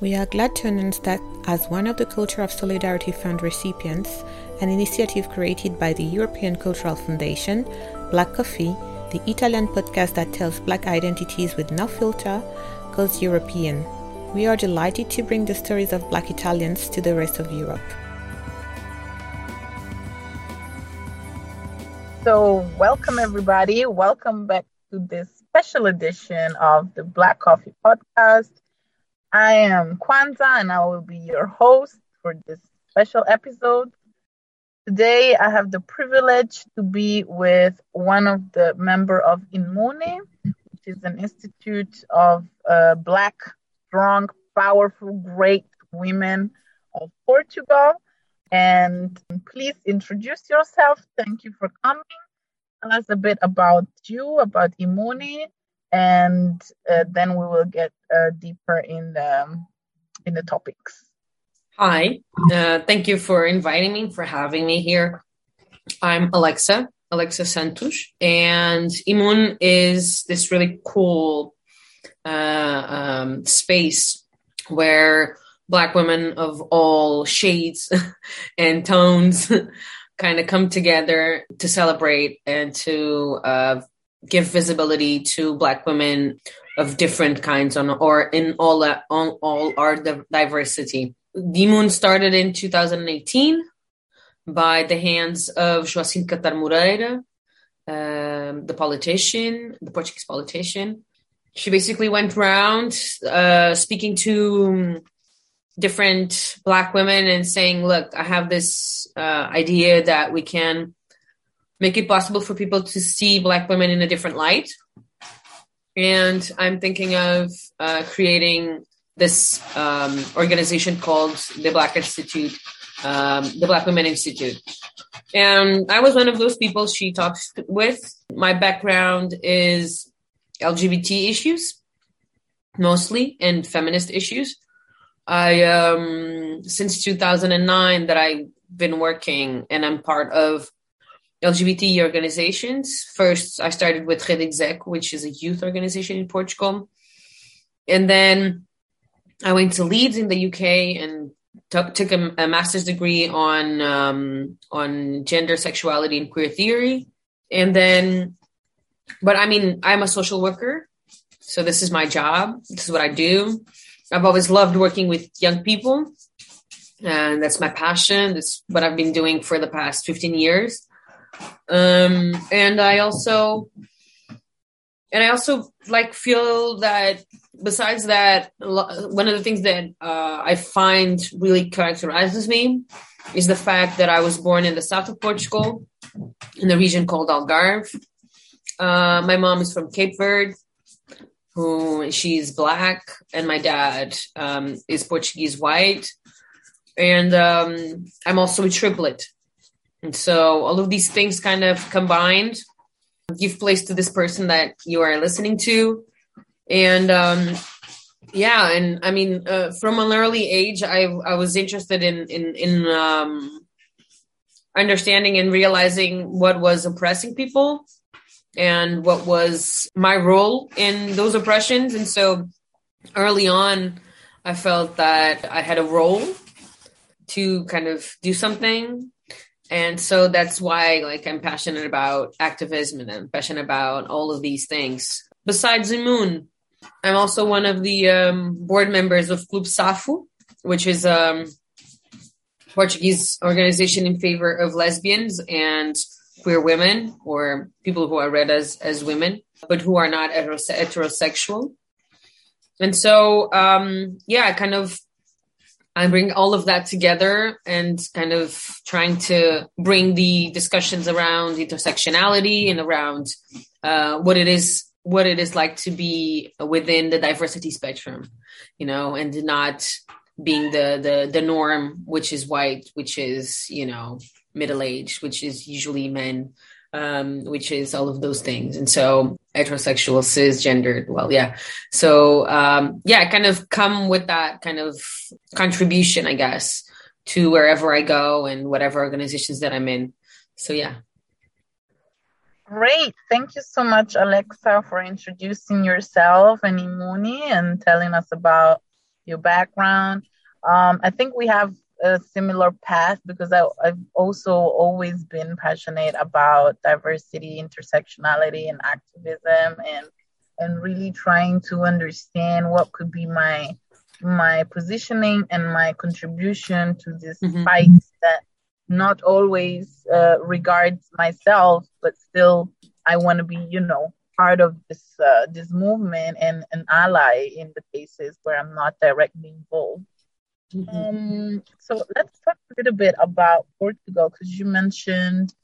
We are glad to announce that, as one of the Culture of Solidarity Fund recipients, an initiative created by the European Cultural Foundation, Black Coffee, the Italian podcast that tells Black identities with no filter, goes European. We are delighted to bring the stories of Black Italians to the rest of Europe. So, welcome everybody. Welcome back to this special edition of the Black Coffee Podcast. I am Kwanza and I will be your host for this special episode. Today I have the privilege to be with one of the member of INMUNE, which is an institute of uh, black, strong, powerful, great women of Portugal. And please introduce yourself. Thank you for coming. Tell us a bit about you, about INMUNE, and uh, then we will get uh, deeper in the in the topics. Hi, uh, thank you for inviting me, for having me here. I'm Alexa, Alexa Santos, and INMUNE is this really cool uh, um, space where Black women of all shades and tones kind of come together to celebrate and to uh, give visibility to Black women of different kinds on or in all on all our diversity. INMUNE started in 2018 by the hands of Joacine Katar Moreira, um, the politician, the Portuguese politician. She basically went around uh, speaking to different Black women and saying, "Look, I have this uh, idea that we can make it possible for people to see Black women in a different light." And I'm thinking of uh, creating this um, organization called the Black Institute, um, the Black Women Institute. And I was one of those people she talks with. My background is LGBT issues, mostly, and feminist issues. I um, since 2009 that I've been working, and I'm part of LGBT organizations. First, I started with Rede which is a youth organization in Portugal, and then I went to Leeds in the UK and t- took a, a, master's degree on um, on gender, sexuality, and queer theory. And then, but I mean, I'm a social worker, so this is my job. This is what I do. I've always loved working with young people, and that's my passion. That's what I've been doing for the past 15 years. Um, and I also, and I also like feel that besides that, one of the things that uh, I find really characterizes me is the fact that I was born in the south of Portugal, in the region called Algarve. Uh, my mom is from Cape Verde, who she's black, and my dad um, is Portuguese white, and um, I'm also a triplet. And so all of these things kind of combined give place to this person that you are listening to. And um, yeah, and I mean, uh, from an early age, I I was interested in in in um, understanding and realizing what was oppressing people and what was my role in those oppressions, and so early on, I felt that I had a role to kind of do something and so that's why like i'm passionate about activism and i'm passionate about all of these things besides INMUNE I'm also one of the um, board members of Club Safo, which is a um, Portuguese organization in favor of lesbians and queer women or people who are read as, as women, but who are not heterosexual. And so, um, yeah, kind of, I bring all of that together and kind of trying to bring the discussions around intersectionality and around uh, what it is what it is like to be within the diversity spectrum, you know, and not being the the the norm, which is white, which is you know middle aged, which is usually men, um, which is all of those things, and so heterosexual, cisgendered. Well, yeah. So um, yeah, kind of come with that kind of contribution, I guess, to wherever I go and whatever organizations that I'm in. So yeah. Great. Thank you so much, Alexa, for introducing yourself and INMUNE and telling us about your background. Um, I think we have a similar path because I, I've also always been passionate about diversity, intersectionality, and activism, and and really trying to understand what could be my my positioning and my contribution to this mm-hmm. fight that not always uh, regards myself, but still I want to be, you know, part of this uh, this movement and an ally in the cases where I'm not directly involved. Mm-hmm. Um, so let's talk a little bit about Portugal because you mentioned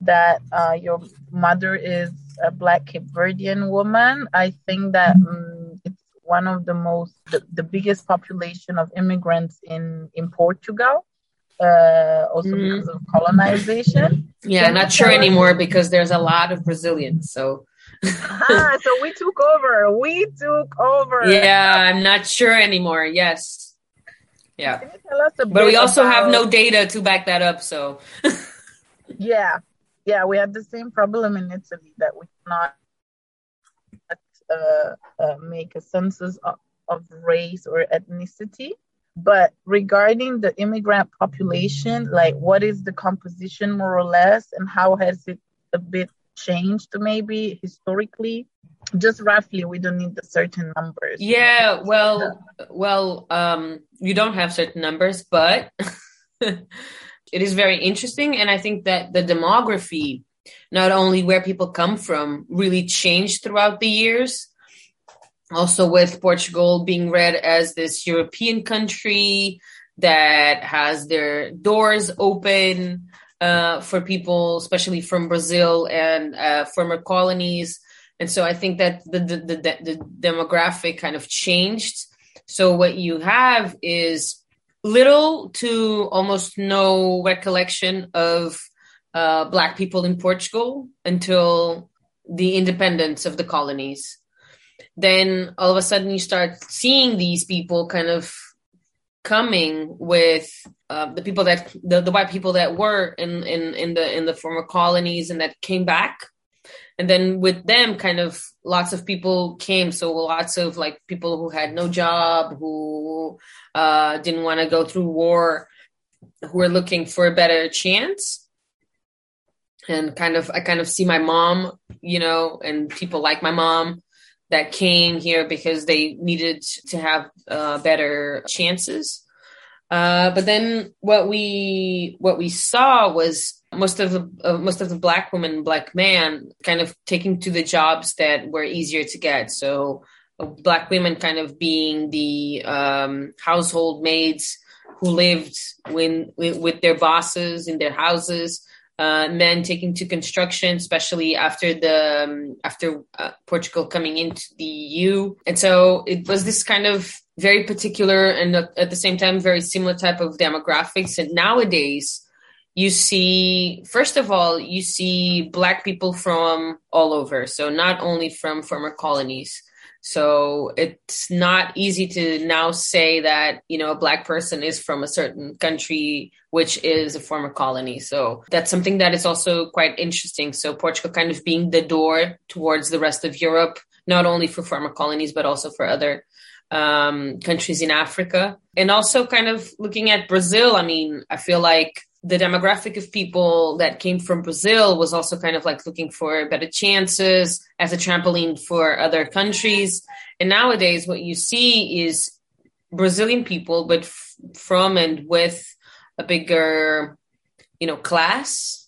that uh, your mother is a Black Cape Verdean woman. I think that um, it's one of the most, the, the, biggest population of immigrants in in Portugal. Uh, also mm. because of colonization. Yeah, Can not sure anymore because there's a lot of Brazilians. So ah, so we took over. We took over. Yeah, I'm not sure anymore. Yes. Yeah. But we also about... have no data to back that up. So. yeah, yeah, we had the same problem in Italy that we cannot uh, uh, make a census of, of race or ethnicity. But regarding the immigrant population, like what is the composition more or less, and how has it a bit changed maybe historically? Just roughly, we don't need the certain numbers. Yeah, well, well, um, you don't have certain numbers, but it is very interesting, and I think that the demography, not only where people come from, really changed throughout the years also with Portugal being read as this European country that has their doors open uh, for people, especially from Brazil and uh, former colonies. And so I think that the, the, the, the demographic kind of changed. So what you have is little to almost no recollection of uh, Black people in Portugal until the independence of the colonies then all of a sudden you start seeing these people kind of coming with uh, the people that the, the white people that were in, in in the in the former colonies and that came back and then with them kind of lots of people came so lots of like people who had no job who uh, didn't want to go through war who were looking for a better chance and kind of i kind of see my mom you know and people like my mom that came here because they needed to have uh, better chances. Uh, but then what we what we saw was most of the uh, most of the black women, black man, kind of taking to the jobs that were easier to get. So uh, black women kind of being the um, household maids who lived when, with their bosses in their houses uh, men taking to construction, especially after the um, after uh, Portugal coming into the EU. And so it was this kind of very particular and at the same time very similar type of demographics. And nowadays, you see first of all you see black people from all over so not only from former colonies so it's not easy to now say that, you know, a black person is from a certain country, which is a former colony. So that's something that is also quite interesting. So Portugal kind of being the door towards the rest of Europe, not only for former colonies, but also for other um, countries in Africa. And also kind of looking at Brazil. I mean, I feel like the demographic of people that came from Brazil was also kind of like looking for better chances as a trampoline for other countries. And nowadays, what you see is Brazilian people, but f- from and with a bigger, you know, class.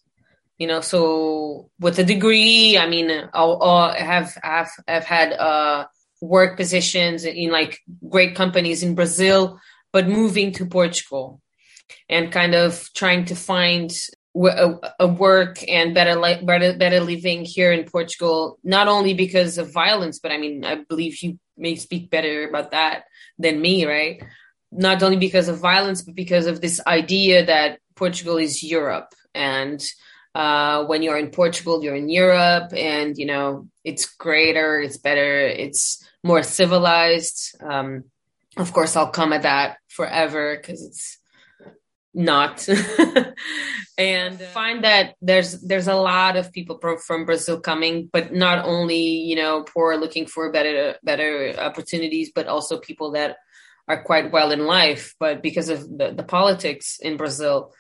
You know, so with a degree, I mean, I'll, I'll have have have had uh, work positions in like great companies in Brazil, but moving to Portugal and kind of trying to find a, a work and better, li- better better living here in Portugal, not only because of violence, but I mean, I believe you may speak better about that than me, right? Not only because of violence, but because of this idea that Portugal is Europe, and uh, when you're in Portugal, you're in Europe, and you know it's greater, it's better, it's more civilized. Um, of course, I'll come at that forever because it's not. And find that there's there's a lot of people from brazil coming but not only you know poor looking for better better opportunities but also people that are quite well in life, but because of the, the politics in Brazil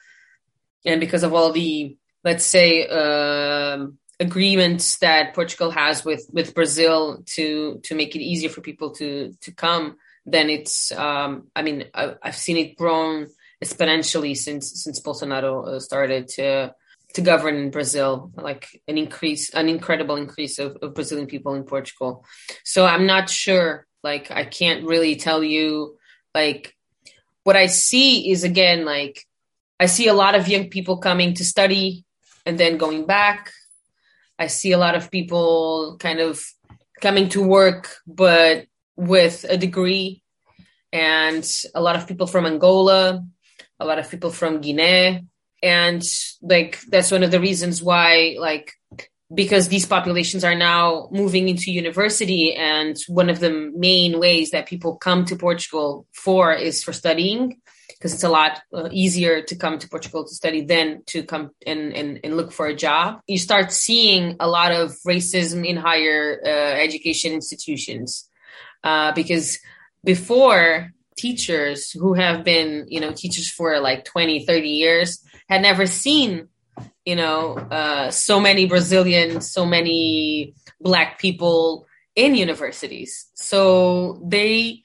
and because of all the, let's say, uh, agreements that Portugal has with with Brazil to to make it easier for people to to come, then it's um, I mean I, have seen it grown exponentially since since Bolsonaro uh, started to to govern in Brazil, like an increase, an incredible increase of, of Brazilian people in Portugal. So I'm not sure. Like I can't really tell you. Like what I see is again like I see a lot of young people coming to study and then going back I see a lot of people kind of coming to work, but with a degree, and a lot of people from Angola, a lot of people from Guinea. And like, that's one of the reasons why, like, because these populations are now moving into university and one of the main ways that people come to portugal for is for studying because it's a lot uh, easier to come to Portugal to study than to come and, and, and look for a job. You start seeing a lot of racism in higher uh, education institutions uh, because before teachers who have been, you know, teachers for like 20, 30 years had never seen, you know, uh, so many Brazilians, so many black people in universities. So they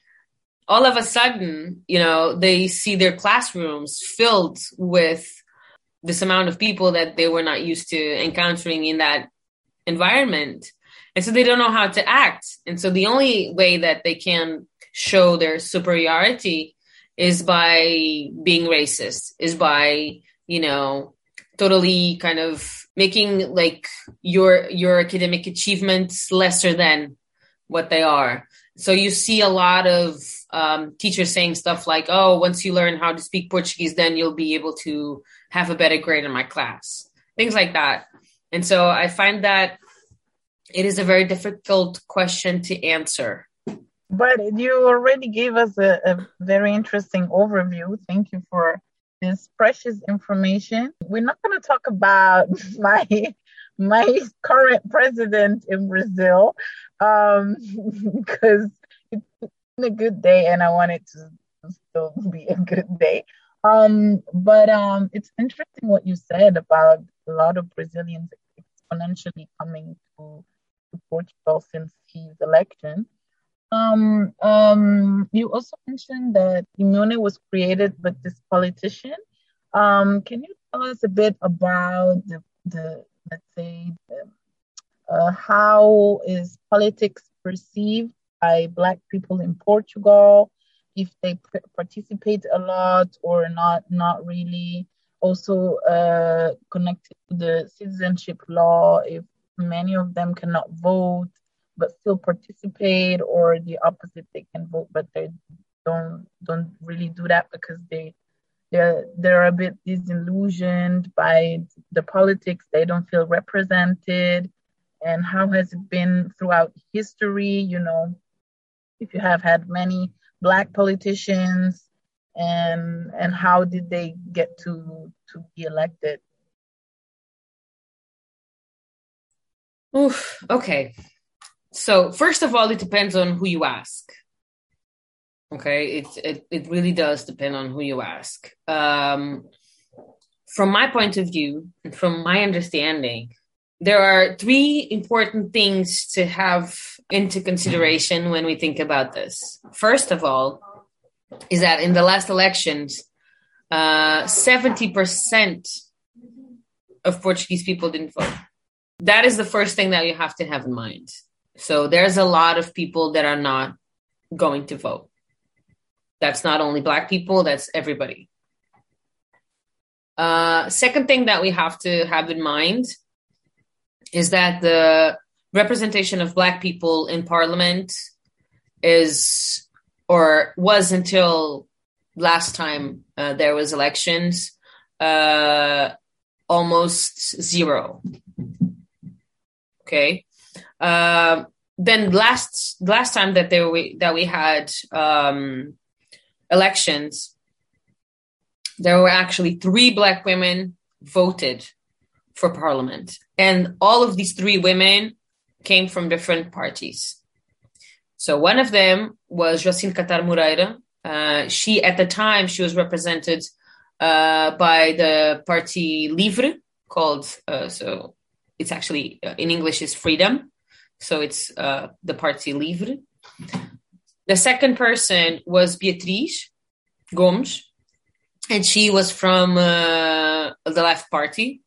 all of a sudden, you know, they see their classrooms filled with this amount of people that they were not used to encountering in that environment. And so they don't know how to act. And so the only way that they can show their superiority is by being racist, is by, you know, totally kind of making like your your academic achievements lesser than what they are. So you see a lot of um, teachers saying stuff like, "Oh, once you learn how to speak Portuguese, then you'll be able to have a better grade in my class." Things like that. And so I find that it is a very difficult question to answer. But you already gave us a, a very interesting overview. Thank you for this precious information. We're not going to talk about my my current president in Brazil um, because it's been a good day and I want it to still be a good day. Um, but um, it's interesting what you said about a lot of Brazilians exponentially coming to, to Portugal since his election. Um, um, you also mentioned that INMUNE was created with this politician. Um, can you tell us a bit about the, the let's say, the, uh, how is politics perceived by Black people in Portugal? If they p- participate a lot or not, not really. Also uh, connected to the citizenship law, if many of them cannot vote but still participate, or the opposite, they can vote but they don't don't really do that because they they're they're a bit disillusioned by the politics. They don't feel represented. And how has it been throughout history? You know if you have had many black politicians and and how did they get to to be elected? Oof, okay so first of all it depends on who you ask Okay, it, it it really does depend on who you ask. Um, from my point of view, and from my understanding, there are three important things to have into consideration when we think about this. First of all, is that in the last elections, uh, seventy uh, percent of Portuguese people didn't vote. That is the first thing that you have to have in mind. So there's a lot of people that are not going to vote. That's not only Black people, that's everybody. Uh, second thing that we have to have in mind is that the representation of Black people in Parliament is or was until last time uh, there was elections uh, almost zero. Okay. Uh, then last last time that there we that we had um, elections, there were actually three black women voted for parliament. And all of these three women came from different parties. So one of them was Joacine Katar Moreira, Uh, she at the time she was represented uh, by the party Livre, called uh, so it's actually uh, in English is Freedom, so it's uh, the party Livre. The second person was Beatriz Gomes, and she was from uh, the left party.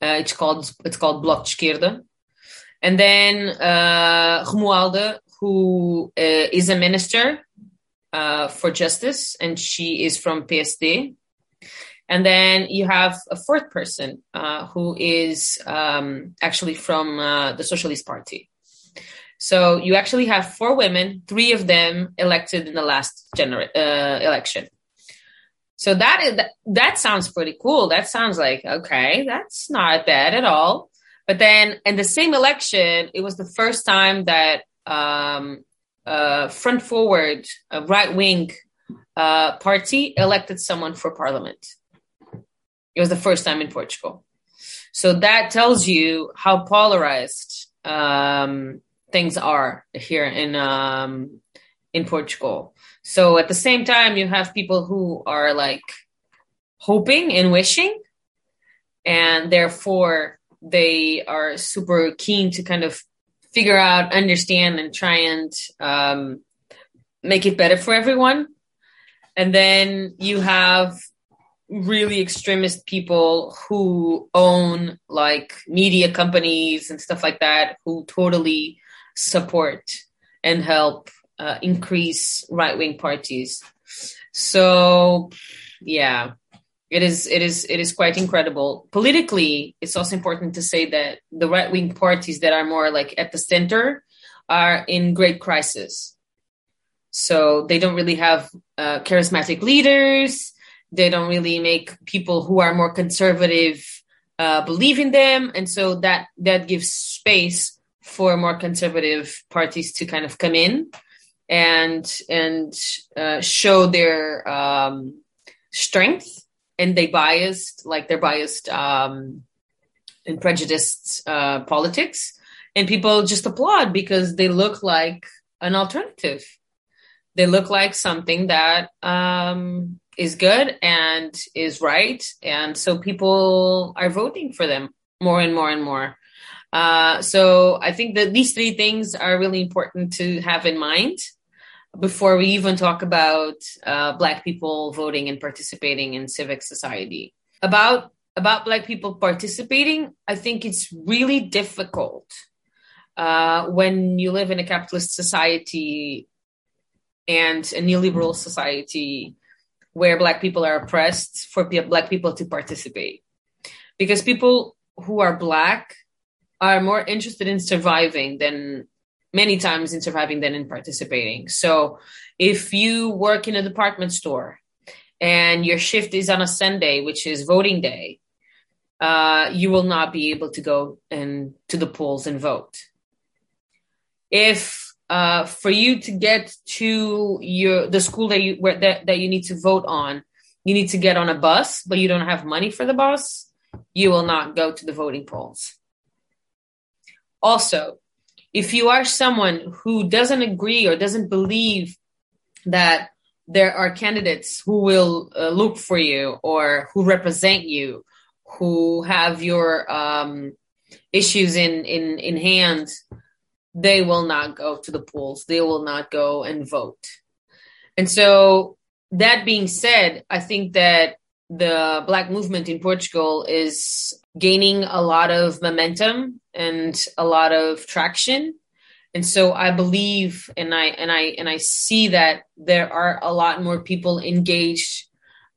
it's called it's called Bloco de Esquerda. And then uh, Romualda, who is a minister uh, for justice, and she is from PSD. And then you have a fourth person uh, who is um, actually from uh, the Socialist Party. So you actually have four women, three of them elected in the last genera- uh, election. So that is that, that sounds pretty cool. That sounds like okay, that's not bad at all. But then in the same election, it was the first time that um, uh, front forward, a right wing uh, party elected someone for parliament. It was the first time in Portugal. So that tells you how polarized um, things are here in um, in Portugal. So at the same time, you have people who are like hoping and wishing, and therefore they are super keen to kind of figure out, understand, and try and um, make it better for everyone. And then you have really extremist people who own like media companies and stuff like that who totally support and help uh, increase right wing parties. So, yeah, it is it is it is quite incredible. Politically it's also important to say that the right wing parties that are more like at the center are in great crisis. So they don't really have uh, charismatic leaders they don't really make people who are more conservative uh, believe in them. And so that that gives space for more conservative parties to kind of come in and and uh, show their um, strength. And they biased like they're biased um and prejudiced uh politics. And people just applaud because they look like an alternative. They look like something that um is good and is right. And so people are voting for them more and more and more. Uh, so I think that these three things are really important to have in mind before we even talk about uh, black people voting and participating in civic society. About about black people participating i think it's really difficult uh, when you live in a capitalist society and a neoliberal society where black people are oppressed for black people to participate because people who are black are more interested in surviving than many times in surviving than in participating. So if you work in a department store and your shift is on a Sunday, which is voting day, uh, you will not be able to go and to the polls and vote. If uh, for you to get to your the school that you where that, that you need to vote on, you need to get on a bus, but you don't have money for the bus, you will not go to the voting polls. Also, if you are someone who doesn't agree or doesn't believe that there are candidates who will uh, look for you or who represent you, who have your um, issues in, in, in hand, they will not go to the polls. They will not go and vote. And so, that being said, I think that the Black movement in Portugal is gaining a lot of momentum and a lot of traction and so i believe and i and i and i see that there are a lot more people engaged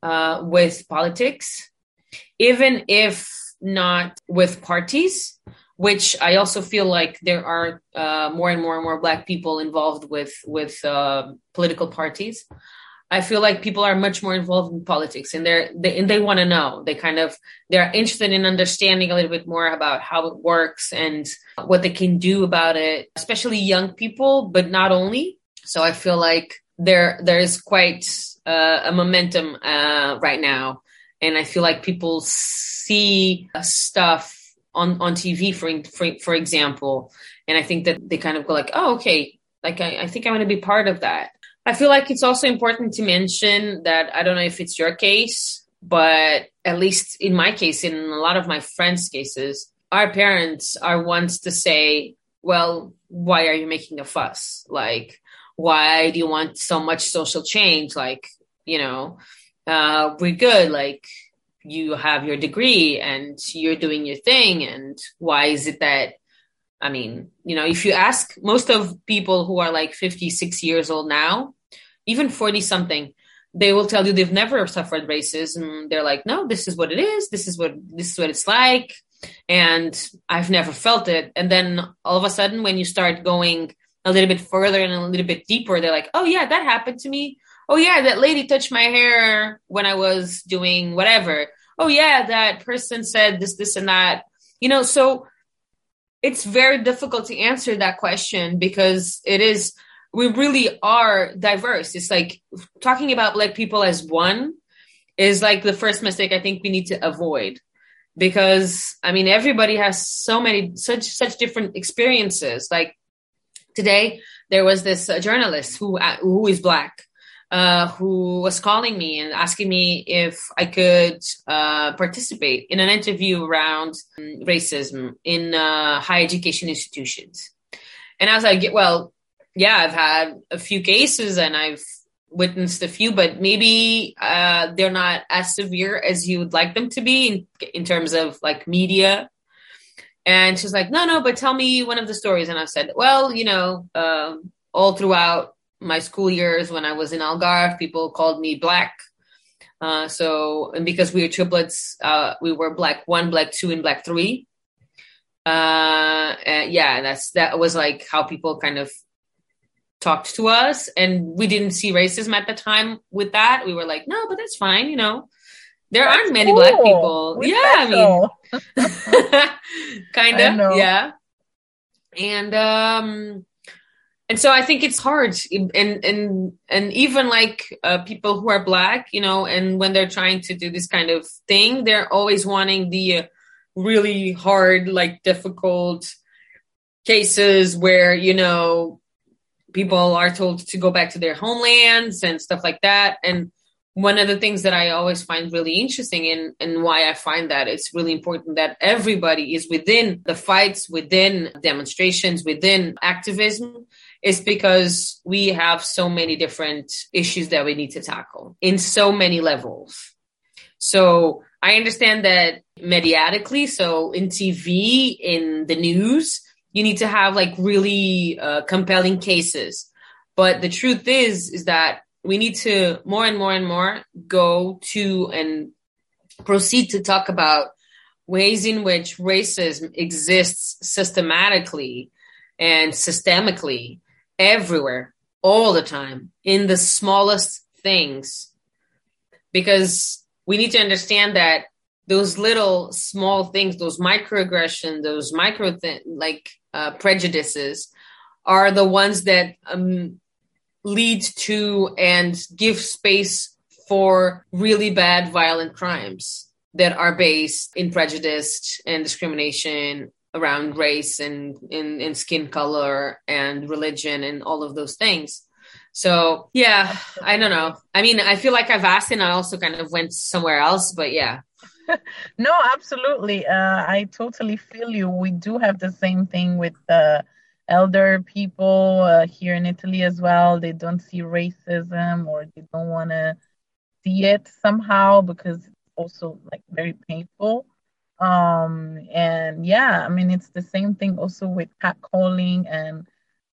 uh, with politics even if not with parties which i also feel like there are uh, more and more and more black people involved with with uh, political parties I feel like people are much more involved in politics and they're they, and they want to know. They kind of they're interested in understanding a little bit more about how it works and what they can do about it, especially young people, but not only. So I feel like there there is quite uh, a momentum uh, right now, and I feel like people see stuff on on TV for for for example, and I think that they kind of go like, oh okay, like I, I think I'm going to be part of that I feel like it's also important to mention that I don't know if it's your case, but at least in my case, in a lot of my friends' cases, our parents are ones to say, well, why are you making a fuss? Like, why do you want so much social change? Like, you know, uh, we're good. Like, you have your degree and you're doing your thing. And why is it that, I mean, you know, if you ask most of people who are like 56 years old now, even 40 something, they will tell you they've never suffered racism. They're like, no, this is what it is. This is what, this is what it's like. And I've never felt it. And then all of a sudden, when you start going a little bit further and a little bit deeper, they're like, oh yeah, that happened to me. Oh yeah, that lady touched my hair when I was doing whatever oh yeah, that person said this, this, and that. You know, so it's very difficult to answer that question because it is we really are diverse. It's like talking about black people as one is like the first mistake I think we need to avoid because I mean everybody has so many such such different experiences. Like today there was this uh, journalist who uh, who is black uh, who was calling me and asking me if I could uh, participate in an interview around um, racism in uh, higher education institutions. And I was like, well, yeah, I've had a few cases and I've witnessed a few, but maybe uh, they're not as severe as you would like them to be in, in terms of like media. And she's like, no, no, but tell me one of the stories. And I said, well, you know, um, all throughout my school years when I was in Algarve, people called me black. Uh, so, and because we were triplets, uh, we were black one, black two, and black three. Uh, and yeah, that's that was like how people kind of talked to us, and we didn't see racism at the time with that. We were like, no, but that's fine, you know. There that's aren't many cool. black people. We yeah, I mean, kind of, yeah. And um, and so I think it's hard, and and and even like uh, people who are black, you know, and when they're trying to do this kind of thing, they're always wanting the uh, really hard, like difficult cases where you know people are told to go back to their homelands and stuff like that. And one of the things that I always find really interesting and, and why I find that it's really important that everybody is within the fights, within demonstrations, within activism is because we have so many different issues that we need to tackle in so many levels. So I understand that mediatically, so in TV, in the news, you need to have like really uh, compelling cases. But the truth is, is that we need to more and more and more go to and proceed to talk about ways in which racism exists systematically and systemically everywhere, all the time, in the smallest things. Because we need to understand that those little small things, those microaggressions, those micro like uh, prejudices, are the ones that um, lead to and give space for really bad violent crimes that are based in prejudice and discrimination around race and in, in skin color and religion and all of those things. So yeah, I don't know. I mean, I feel like I've asked and I also kind of went somewhere else, but yeah. no, absolutely. Uh, I totally feel you. We do have the same thing with uh, elder people uh, here in Italy as well. They don't see racism or they don't want to see it somehow because it's also like very painful um and yeah i mean it's the same thing also with catcalling and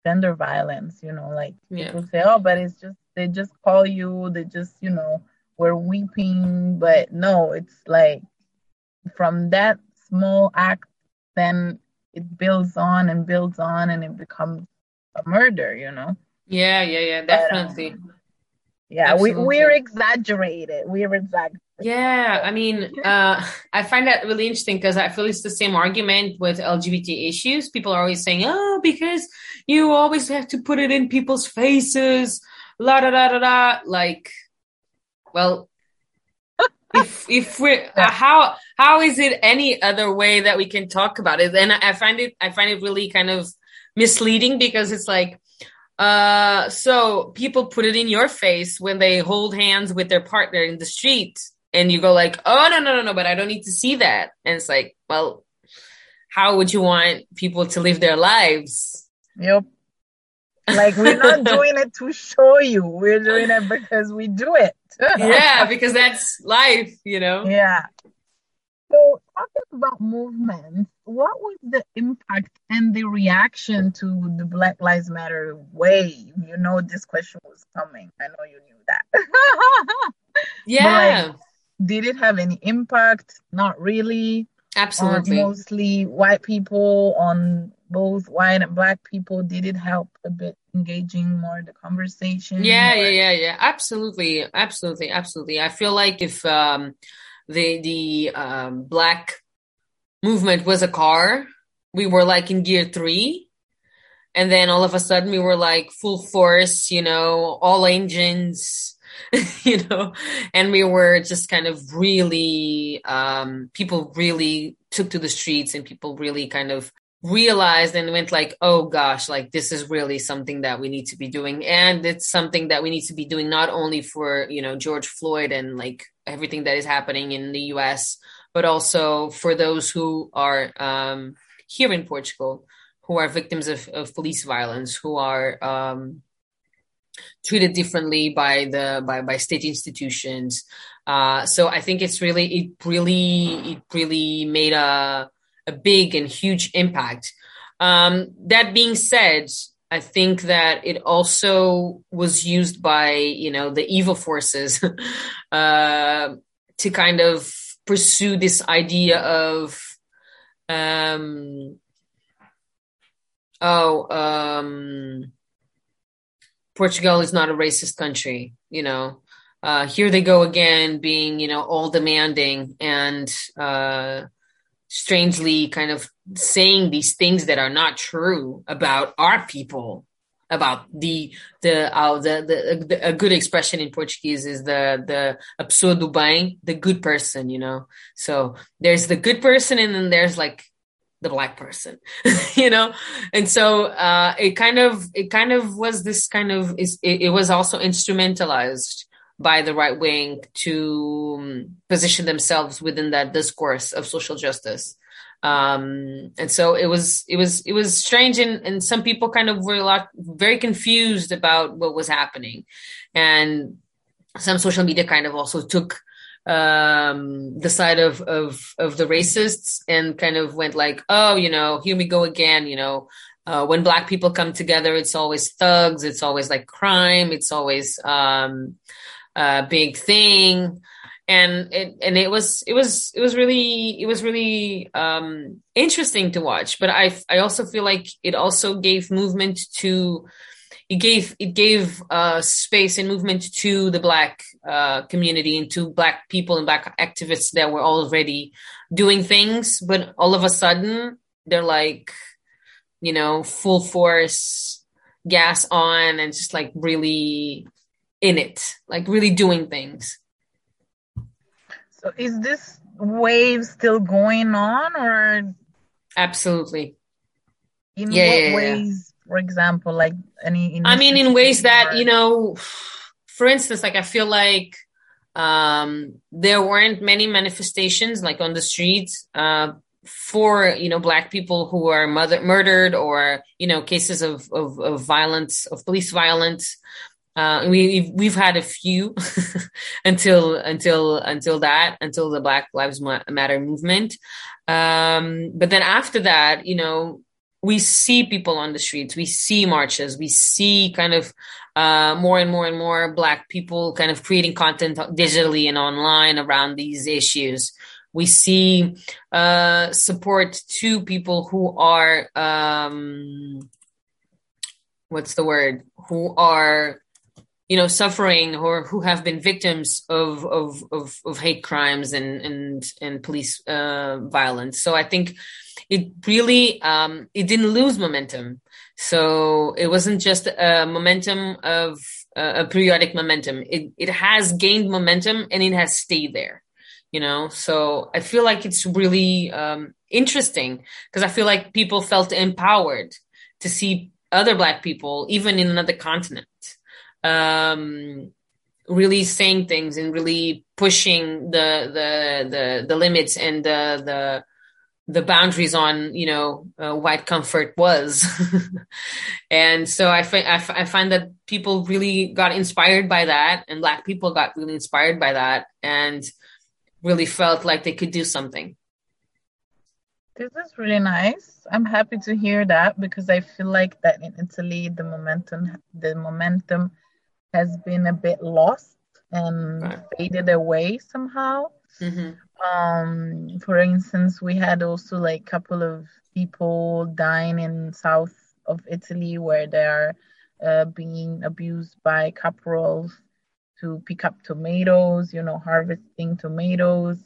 gender violence you know like yeah. people say oh but it's just they just call you they just you know we're weeping but no it's like from that small act then it builds on and builds on and it becomes a murder you know yeah yeah yeah definitely but, um, yeah Absolutely. we, we're exaggerated we're exaggerated yeah, I mean, uh, I find that really interesting because I feel it's the same argument with LGBT issues. People are always saying, "Oh, because you always have to put it in people's faces." La da da da da. Like, well, if if we uh, how how is it any other way that we can talk about it? And I find it I find it really kind of misleading because it's like Uh, so people put it in your face when they hold hands with their partner in the street, and you go like, "Oh no, no, no, no!" But I don't need to see that. And it's like, well, how would you want people to live their lives? Yep. Like we're not doing it to show you. We're doing it because we do it. yeah, because that's life, you know. Yeah. So talking about movements, what was the impact and the reaction to the Black Lives Matter wave? You know this question was coming. I know you knew that. yeah. Like, did it have any impact? Not really. Absolutely. mostly white people on both white and black people did it help a bit engaging more the conversation yeah or... yeah yeah yeah absolutely absolutely absolutely i feel like if um the the um black movement was a car we were like in gear three and then all of a sudden we were like full force you know all engines you know? And we were just kind of really um people really took to the streets and people really kind of realized and went like oh gosh like this is really something that we need to be doing. And it's something that we need to be doing not only for you know george floyd and like everything that is happening in the us but also for those who are um, here in portugal who are victims of, of police violence who are um, treated differently by the by, by state institutions uh, so i think it's really it really it really made a a big and huge impact. Um, that being said, I think that it also was used by you know the evil forces uh, to kind of pursue this idea of um, oh um, Portugal is not a racist country, you know. Uh, here they go again, being you know all demanding and uh, strangely kind of saying these things that are not true about our people about the the uh, the, the, the a good expression in Portuguese is the the a pessoa bem, the good person, you know. So there's the good person, and then there's like the black person, you know. And so uh, it kind of it kind of was this kind of it, it was also instrumentalized by the right wing to um, position themselves within that discourse of social justice um and so it was it was it was strange and and some people kind of were a lot very confused about what was happening and some social media kind of also took um the side of of of the racists and kind of went like oh you know here we go again you know uh, when black people come together it's always thugs it's always like crime it's always um uh, big thing. And it and it was it was it was really it was really um interesting to watch. But i i also feel like it also gave movement to it gave it gave uh space and movement to the black uh community and to black people and black activists that were already doing things but all of a sudden they're like you know full force gas on and just like really in it, like really doing things. So is this wave still going on or absolutely in yeah, what yeah, ways yeah. For example like any i mean in ways that you know for instance like i feel like um there weren't many manifestations like on the streets uh for you know black people who are mother- murdered or you know cases of, of, of violence of police violence. Uh, we we've had a few until until until that until the Black Lives Matter movement, um, but then after that, you know, we see people on the streets, we see marches, we see kind of uh, more and more and more Black people kind of creating content digitally and online around these issues. We see uh, support to people who are um, what's the word who are you know suffering or who have been victims of of of, of hate crimes and and and police uh, violence so i think it really um, it didn't lose momentum. So it wasn't just a momentum of uh, a periodic momentum. It it has gained momentum and it has stayed there you know? So i feel like it's really um, interesting because i feel like people felt empowered to see other black people, even in another continent, um, really saying things and really pushing the the the the limits and the the the boundaries on you know uh, white comfort was and so I, fi- I, f- I find that people really got inspired by that and black people got really inspired by that and really felt like they could do something this is really nice i'm happy to hear that because i feel like that in italy the momentum the momentum has been a bit lost and right. faded away somehow mm-hmm. Um, for instance, we had also like a couple of people dying in south of Italy where they are uh, being abused by caporals to pick up tomatoes, you know, harvesting tomatoes.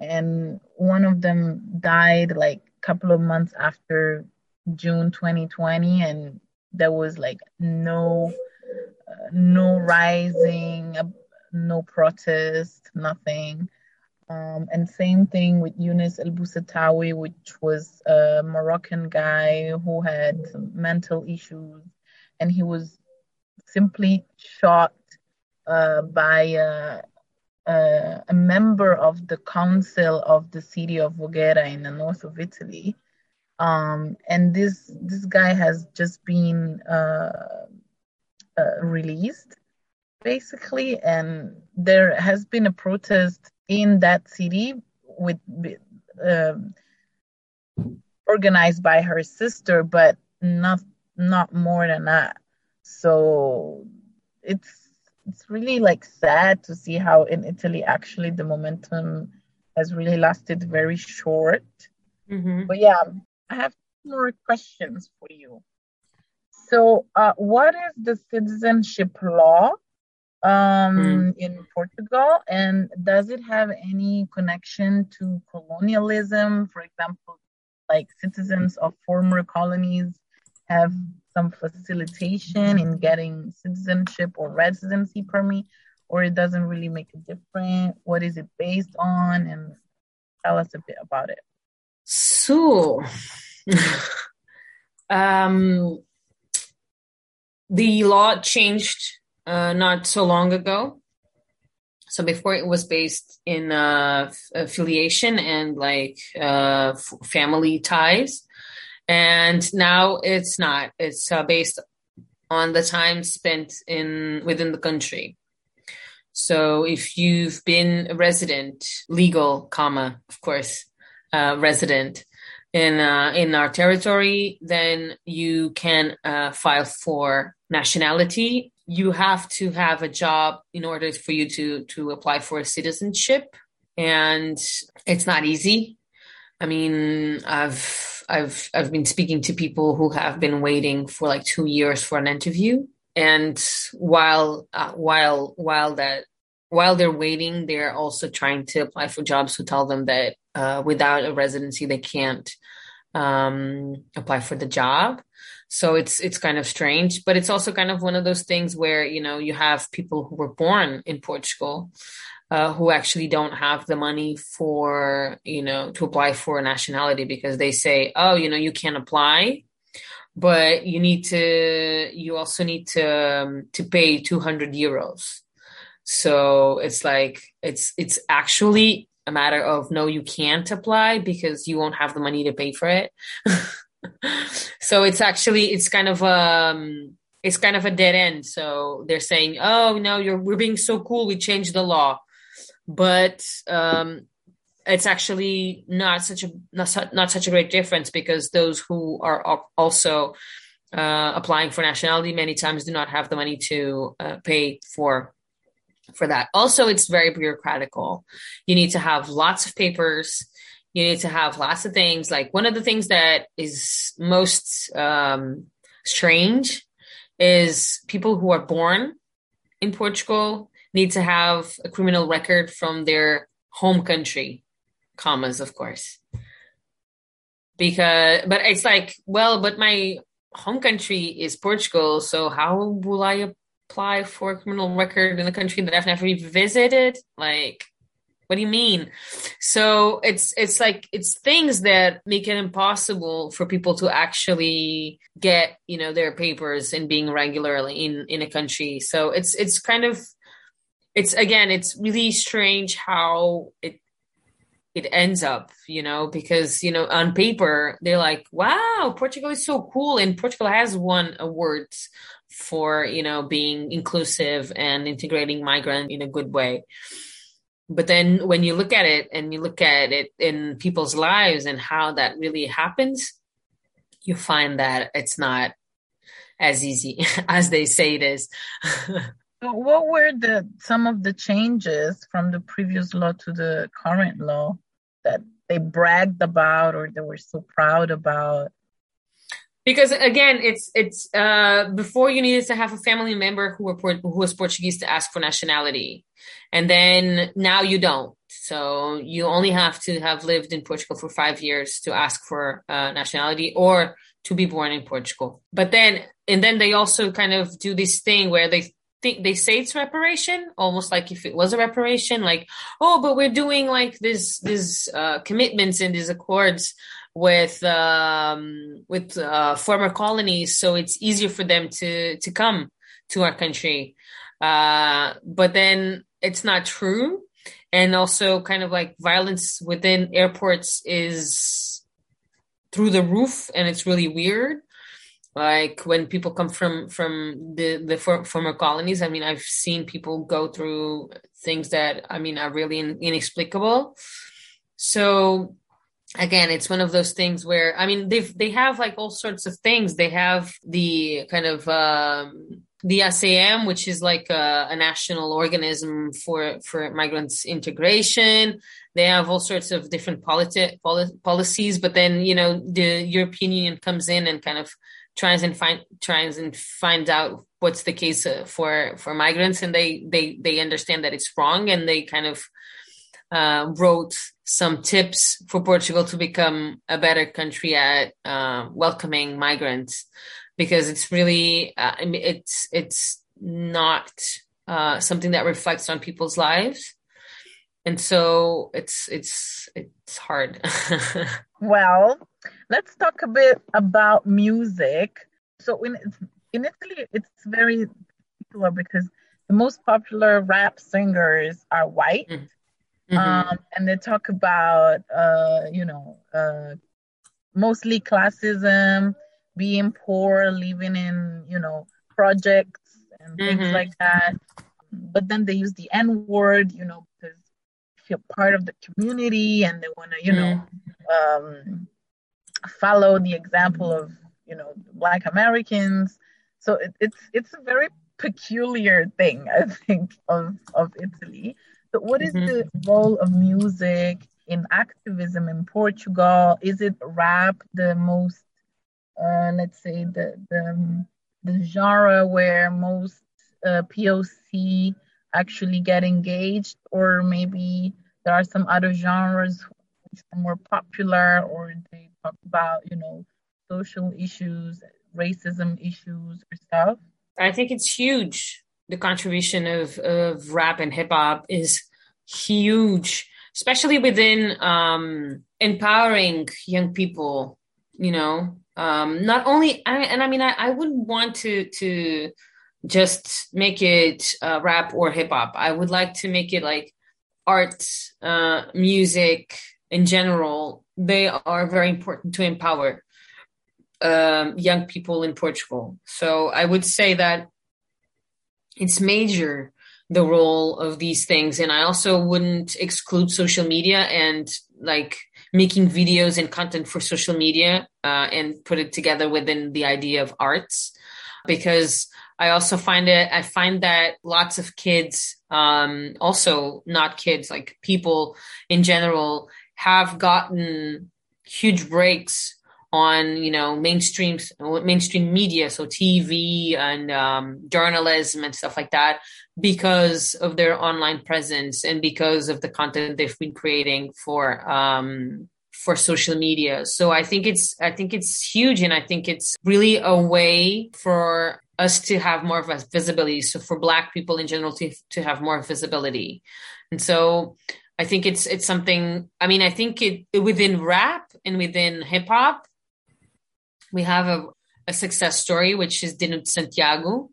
And one of them died like a couple of months after June 2020, and there was like no, uh, no rising, uh, no protest, nothing. Um, and same thing with Younes El Boussettaoui, which was a Moroccan guy who had mental issues, and he was simply shot uh, by a, a, a, member of the council of the city of Voghera in the north of Italy. Um, and this this guy has just been uh, uh, released, basically, and there has been a protest in that city with uh, organized by her sister, but not not more than that. So it's it's really like sad to see how in Italy actually the momentum has really lasted very short. Mm-hmm. But yeah, I have more questions for you. So, uh, what is the citizenship law um, mm. in Portugal? And does it have any connection to colonialism? For example, like citizens of former colonies have some facilitation in getting citizenship or residency permit, or it doesn't really make a difference? What is it based on? And tell us a bit about it. So, um, the law changed uh, not so long ago. So before it was based in uh, affiliation and like uh, f- family ties, and now it's not. It's uh, based on the time spent in within the country. So if you've been a resident, legal, comma, of course, uh, resident in uh, in our territory, then you can uh, file for nationality you have to have a job in order for you to to apply for a citizenship. And it's not easy. I mean i've i've i've been speaking to people who have been waiting for like 2 years for an interview. And while uh, while while that while they're waiting they're also trying to apply for jobs who tell them that uh, without a residency they can't um, apply for the job. So it's it's kind of strange but it's also kind of one of those things where you know you have people who were born in portugal uh, who actually don't have the money for you know to apply for a nationality because they say oh you know you can't apply but you need to you also need to um, to pay 200 euros. So it's like it's it's actually a matter of no you can't apply because you won't have the money to pay for it so it's actually it's kind of um it's kind of a dead end. So they're saying, "Oh no, you're we're being so cool. We changed the law," but um, it's actually not such a not, not such a great difference because those who are also uh, applying for nationality many times do not have the money to uh, pay for for that. Also, it's very bureaucratical. You need to have lots of papers you need to have lots of things like one of the things that is most um, strange is people who are born in portugal need to have a criminal record from their home country commas of course because but it's like well but my home country is portugal so how will i apply for a criminal record in a country that i've never even visited like what do you mean? So it's it's like it's things that make it impossible for people to actually get you know their papers and being regularly in in a country. So it's it's kind of it's again it's really strange how it it ends up, you know, because, you know, on paper, they're like, wow, Portugal is so cool. And Portugal has won awards for, you know, being inclusive and integrating migrant in a good way. But then when you look at it and you look at it in people's lives and how that really happens, you find that it's not as easy as they say it is. what were the some of the changes from the previous law to the current law that they bragged about or they were so proud about? Because again it's it's uh before you needed to have a family member who were who was portuguese to ask for nationality. And then now you don't. So you only have to have lived in portugal for five years to ask for uh, nationality or to be born in portugal. But then and then they also kind of do this thing where they think they say it's reparation almost like if it was a reparation like oh but we're doing like this this uh commitments and these accords with um, with uh, former colonies, so it's easier for them to to come to our country. Uh, but then it's not true, and also kind of like violence within airports is through the roof, and it's really weird. Like when people come from from the the for, former colonies, I mean, I've seen people go through things that I mean are really in, inexplicable. So again it's one of those things where i mean they've they have like all sorts of things they have the kind of um the SAM, which is like a, a, national organism for for migrants integration. They have all sorts of different politi- poli- policies, but then you know the European Union comes in and kind of tries and find tries and find out what's the case uh, for for migrants, and they they they understand that it's wrong, and they kind of uh, wrote some tips for Portugal to become a better country at uh, welcoming migrants because it's really uh, it's it's not uh, something that reflects on people's lives. And so it's it's it's hard. Well let's talk a bit about music. So in in italy it's very particular because the most popular rap singers are white. Mm. Mm-hmm. Um, and they talk about, uh, you know, uh, mostly classism, being poor, living in, you know, projects and mm-hmm. things like that. But then they use the N word, you know, because you're part of the community and they want to, you mm-hmm. know, um, follow the example of, you know, Black Americans. So it, it's it's a very peculiar thing, I think, of of Italy. So, what is mm-hmm. the role of music in activism in Portugal? Is it rap the most, uh, let's say, the the the genre where most uh, POC actually get engaged, or maybe there are some other genres which are more popular, or they talk about you know social issues, racism issues, or stuff? I think it's huge the contribution of, of rap and hip hop is huge, especially within um, empowering young people. You know, um, not only I, and I mean I, I wouldn't want to to just make it uh, rap or hip hop. I would like to make it like art, uh, music in general. They are very important to empower um, young people in Portugal. So I would say that it's major the role of these things. And i also wouldn't exclude social media and like making videos and content for social media uh, and put it together within the idea of arts. Because i also find it i find that lots of kids um, also not kids like people in general have gotten huge breaks on you know mainstream mainstream media so tv and um, journalism and stuff like that because of their online presence and because of the content they've been creating for um, for social media so i think it's i think it's huge and i think it's really a way for us to have more of a visibility so for black people in general to, to have more visibility and so I think it's it's something. I mean, I think it within rap and within hip hop, we have a, a success story, which is Dino D'Santiago,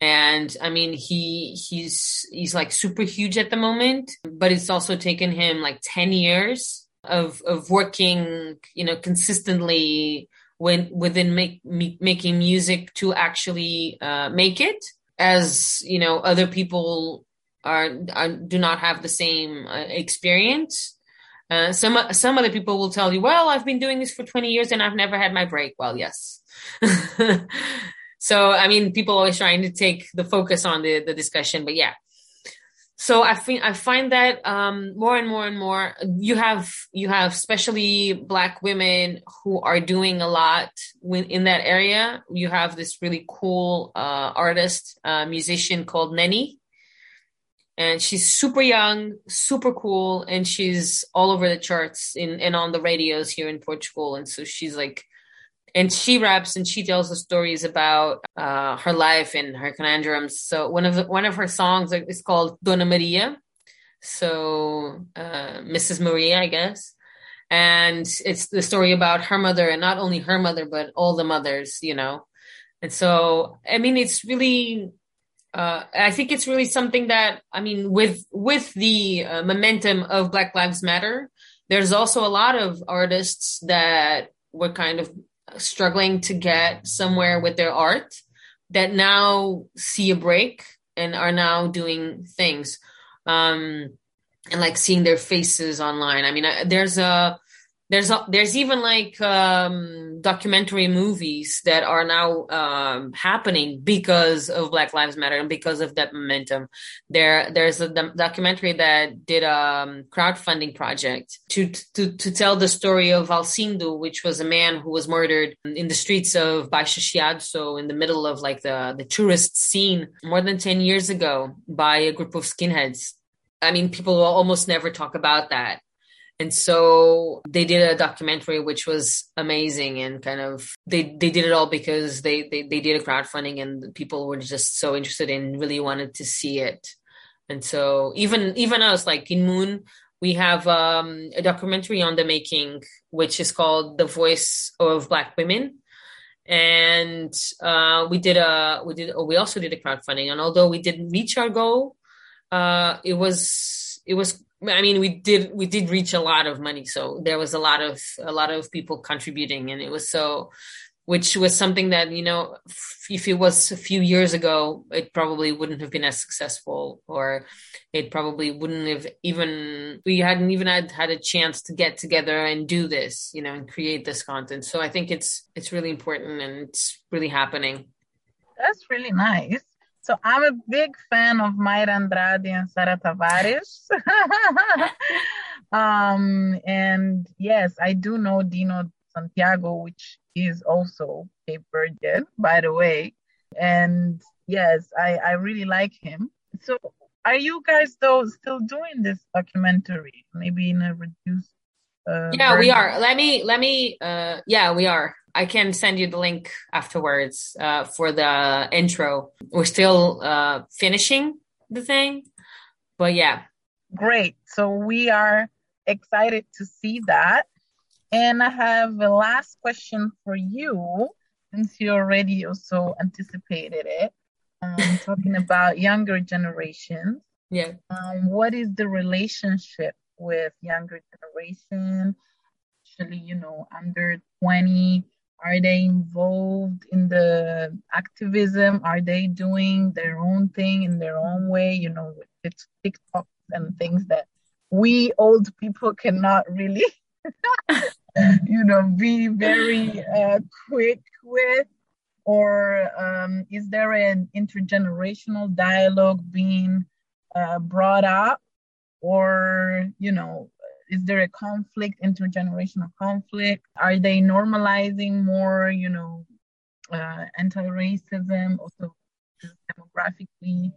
and I mean he he's he's like super huge at the moment, but it's also taken him like ten years of of working, you know, consistently when within make, me, making music to actually uh, make it as you know other people are, are do not have the same uh, experience uh, some some other people will tell you well i've been doing this for 20 years and i've never had my break. Well yes. So i mean people always trying to take the focus on the the discussion but yeah. So I think I find that um, more and more and more you have you have especially black women who are doing a lot in that area. You have this really cool uh, artist uh, musician called Nenny, and she's super young, super cool, and she's all over the charts in and on the radios here in Portugal. And so she's like and she raps and she tells the stories about uh, her life and her conundrums. So one of the, one of her songs is called Dona Maria, so uh, Mrs. Maria, I guess, and it's the story about her mother and not only her mother but all the mothers, you know. And so I mean, it's really. Uh, I think it's really something that I mean, with with the uh, momentum of Black Lives Matter, there's also a lot of artists that were kind of struggling to get somewhere with their art that now see a break and are now doing things. Um and like seeing their faces online. I mean I, there's a there's there's even like um, documentary movies that are now um, happening because of Black Lives Matter and because of that momentum. There there's a documentary that did a um, crowdfunding project to to to tell the story of Alcindo, which was a man who was murdered in the streets of Baixo in the middle of like the the tourist scene, more than ten years ago by a group of skinheads. I mean, people almost never talk about that and so they did a documentary which was amazing and kind of they they did it all because they they, they did a crowdfunding and people were just so interested and really wanted to see it. And so even even us like INMUNE we have um, a documentary on the making which is called the voice of black women. And uh, we did a we did we also did a crowdfunding. And although we didn't reach our goal uh, it was it was I mean, we did we did reach a lot of money, so there was a lot of a lot of people contributing, and it was so, which was something that you know, if it was a few years ago, it probably wouldn't have been as successful, or it probably wouldn't have even we hadn't even had had a chance to get together and do this, you know, and create this content. So I think it's it's really important and it's really happening. That's really nice. So I'm a big fan of Mayra Andrade and Sara Tavares. um, and yes, I do know Dino D'Santiago, which is also Cape Verdean, by the way. And yes, I, I really like him. So are you guys though still doing this documentary? Maybe in a reduced uh, yeah, version? we are. Let me let me uh yeah, we are. I can send you the link afterwards uh, for the intro. We're still uh, finishing the thing, but yeah. Great. So we are excited to see that. And I have a last question for you, since you already also anticipated it. Um, talking about younger generations. Yeah. Um, what is the relationship with younger generation? Actually, you know, under 20 are they involved in the activism? Are they doing their own thing in their own way? You know, with TikTok and things that we old people cannot really, you know, be very uh, quick with. Or um, is there an intergenerational dialogue being uh, brought up? Or, you know, is there a conflict intergenerational conflict? Are they normalizing more you know uh, anti-racism? Also demographically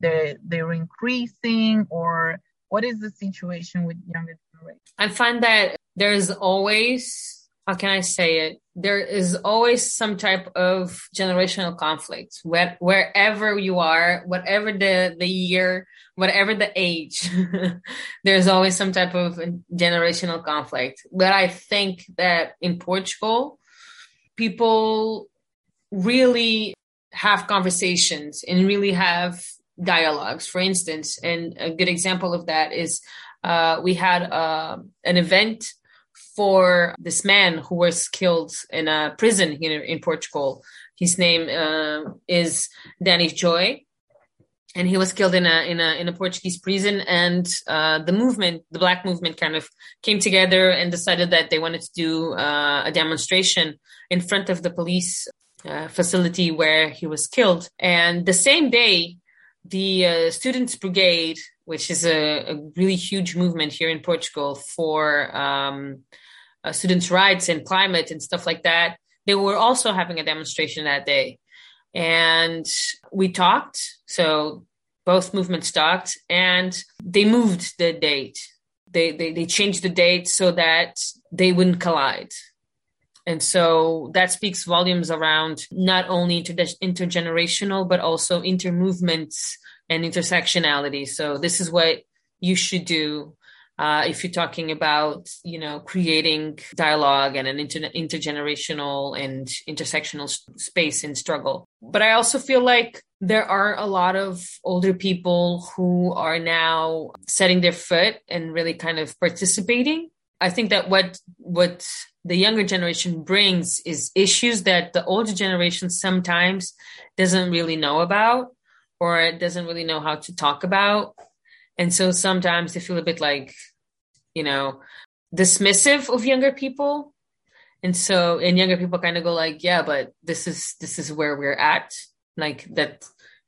they're they're increasing? Or what is the situation with younger generation? I find that there's always how can I say it? There is always some type of generational conflict where, wherever you are, whatever the, the year, whatever the age, there's always some type of generational conflict. But I think that in Portugal, people really have conversations and really have dialogues. For instance, and a good example of that is uh, we had uh, an event for this man who was killed in a prison here in Portugal. His name uh, is Danijoy, and he was killed in a in a in a Portuguese prison. And uh, the movement, the Black movement, kind of came together and decided that they wanted to do uh, a demonstration in front of the police uh, facility where he was killed. And the same day, the uh, Students Brigade, which is a, a, really huge movement here in Portugal for um, uh, students' rights and climate and stuff like that, they were also having a demonstration that day. And we talked. So both movements talked and they moved the date. They, they, they changed the date so that they wouldn't collide. And so that speaks volumes around not only inter- intergenerational, but also intermovements and intersectionality. So this is what you should do uh, if you're talking about, you know, creating dialogue and an inter- intergenerational and intersectional space in struggle. But I also feel like there are a lot of older people who are now setting their foot and really kind of participating. I think that what what the younger generation brings is issues that the older generation sometimes doesn't really know about or doesn't really know how to talk about. And so sometimes they feel a bit like, you know, dismissive of younger people. And so, and younger people kind of go like, yeah, but this is, this is where we're at. Like that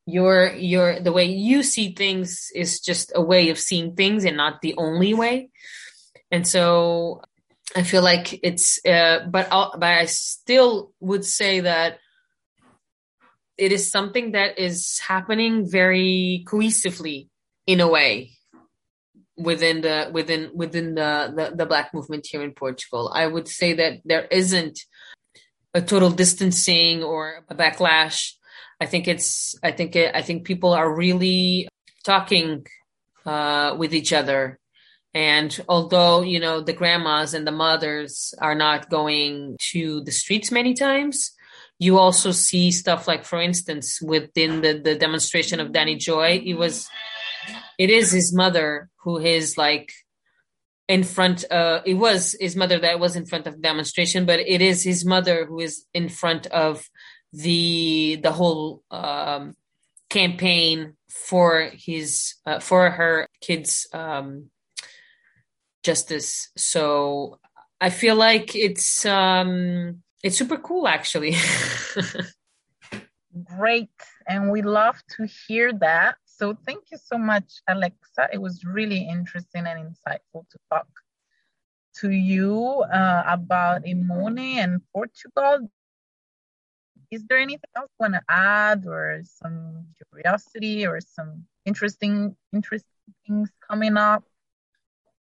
your, your, the way you see things is just a way of seeing things and not the only way. And so I feel like it's, uh, but I'll, but I still would say that it is something that is happening very cohesively in a way within the within within the, the, the black movement here in Portugal. I would say that there isn't a total distancing or a backlash. I think it's I think it, I think people are really talking uh, with each other and although, you know, the grandmas and the mothers are not going to the streets many times, you also see stuff like, for instance, within the, the demonstration of Danijoy, it was, it is his mother who is like in front, uh, it was his mother that was in front of demonstration, but it is his mother who is in front of the, the whole, um, campaign for his, uh, for her kids, um, justice. So I feel like it's um it's super cool actually. Great. And we love to hear that. So thank you so much, Alexa. It was really interesting and insightful to talk to you uh, about INMUNE and Portugal. Is there anything else you want to add or some curiosity or some interesting interesting things coming up?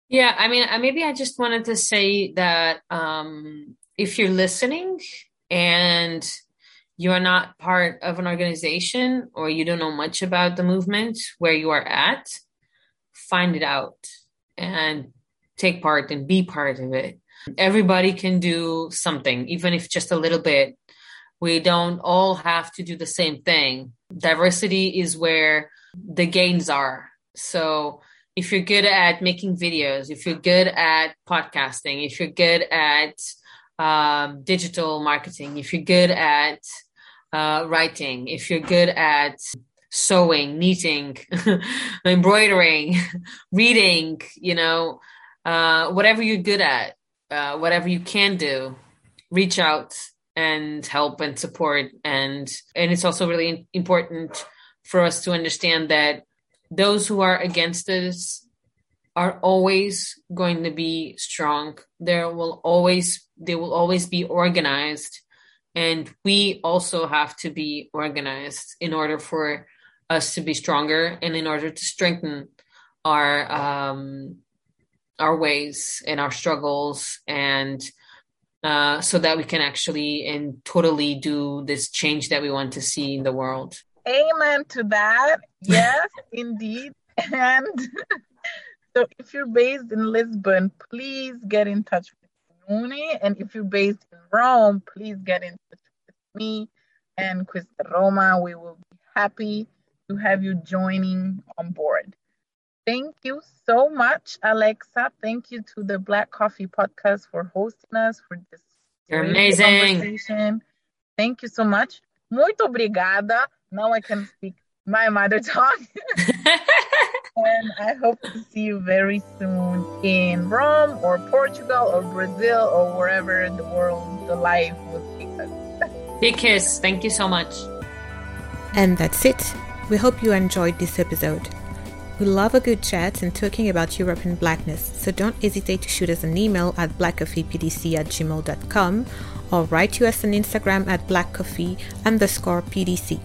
Yeah, I mean, maybe I just wanted to say that um, if you're listening and you're not part of an organization or you don't know much about the movement where you are at, find it out and take part and be part of it. Everybody can do something, even if just a little bit. We don't all have to do the same thing. Diversity is where the gains are. So if you're good at making videos, if you're good at podcasting, if you're good at um, digital marketing, if you're good at uh, writing, if you're good at sewing, knitting, embroidering, reading, you know, uh, whatever you're good at, uh, whatever you can do, reach out and help and support. And, and it's also really important for us to understand that those who are against us are always going to be strong. There will always they will always be organized and we also have to be organized in order for us to be stronger and in order to strengthen our um, our ways and our struggles and uh, so that we can actually and totally do this change that we want to see in the world. Amen to that. Yes, indeed. And so if you're based in Lisbon, please get in touch with Muni. And if you're based in Rome, please get in touch with me and Questa Roma. We will be happy to have you joining on board. Thank you so much, Alexa. Thank you to the Black Coffee Podcast for hosting us for this You're amazing. Conversation. Thank you so much. Muito obrigada. Now I can speak my mother tongue. and I hope to see you very soon in Rome or Portugal or Brazil or wherever in the world, the life will take us. Big kiss. Thank you so much. And that's it. We hope you enjoyed this episode. We love a good chat and talking about European blackness, so don't hesitate to shoot us an email at blackcoffeepdc at gmail.com or write to us on Instagram at blackcoffee underscore pdc.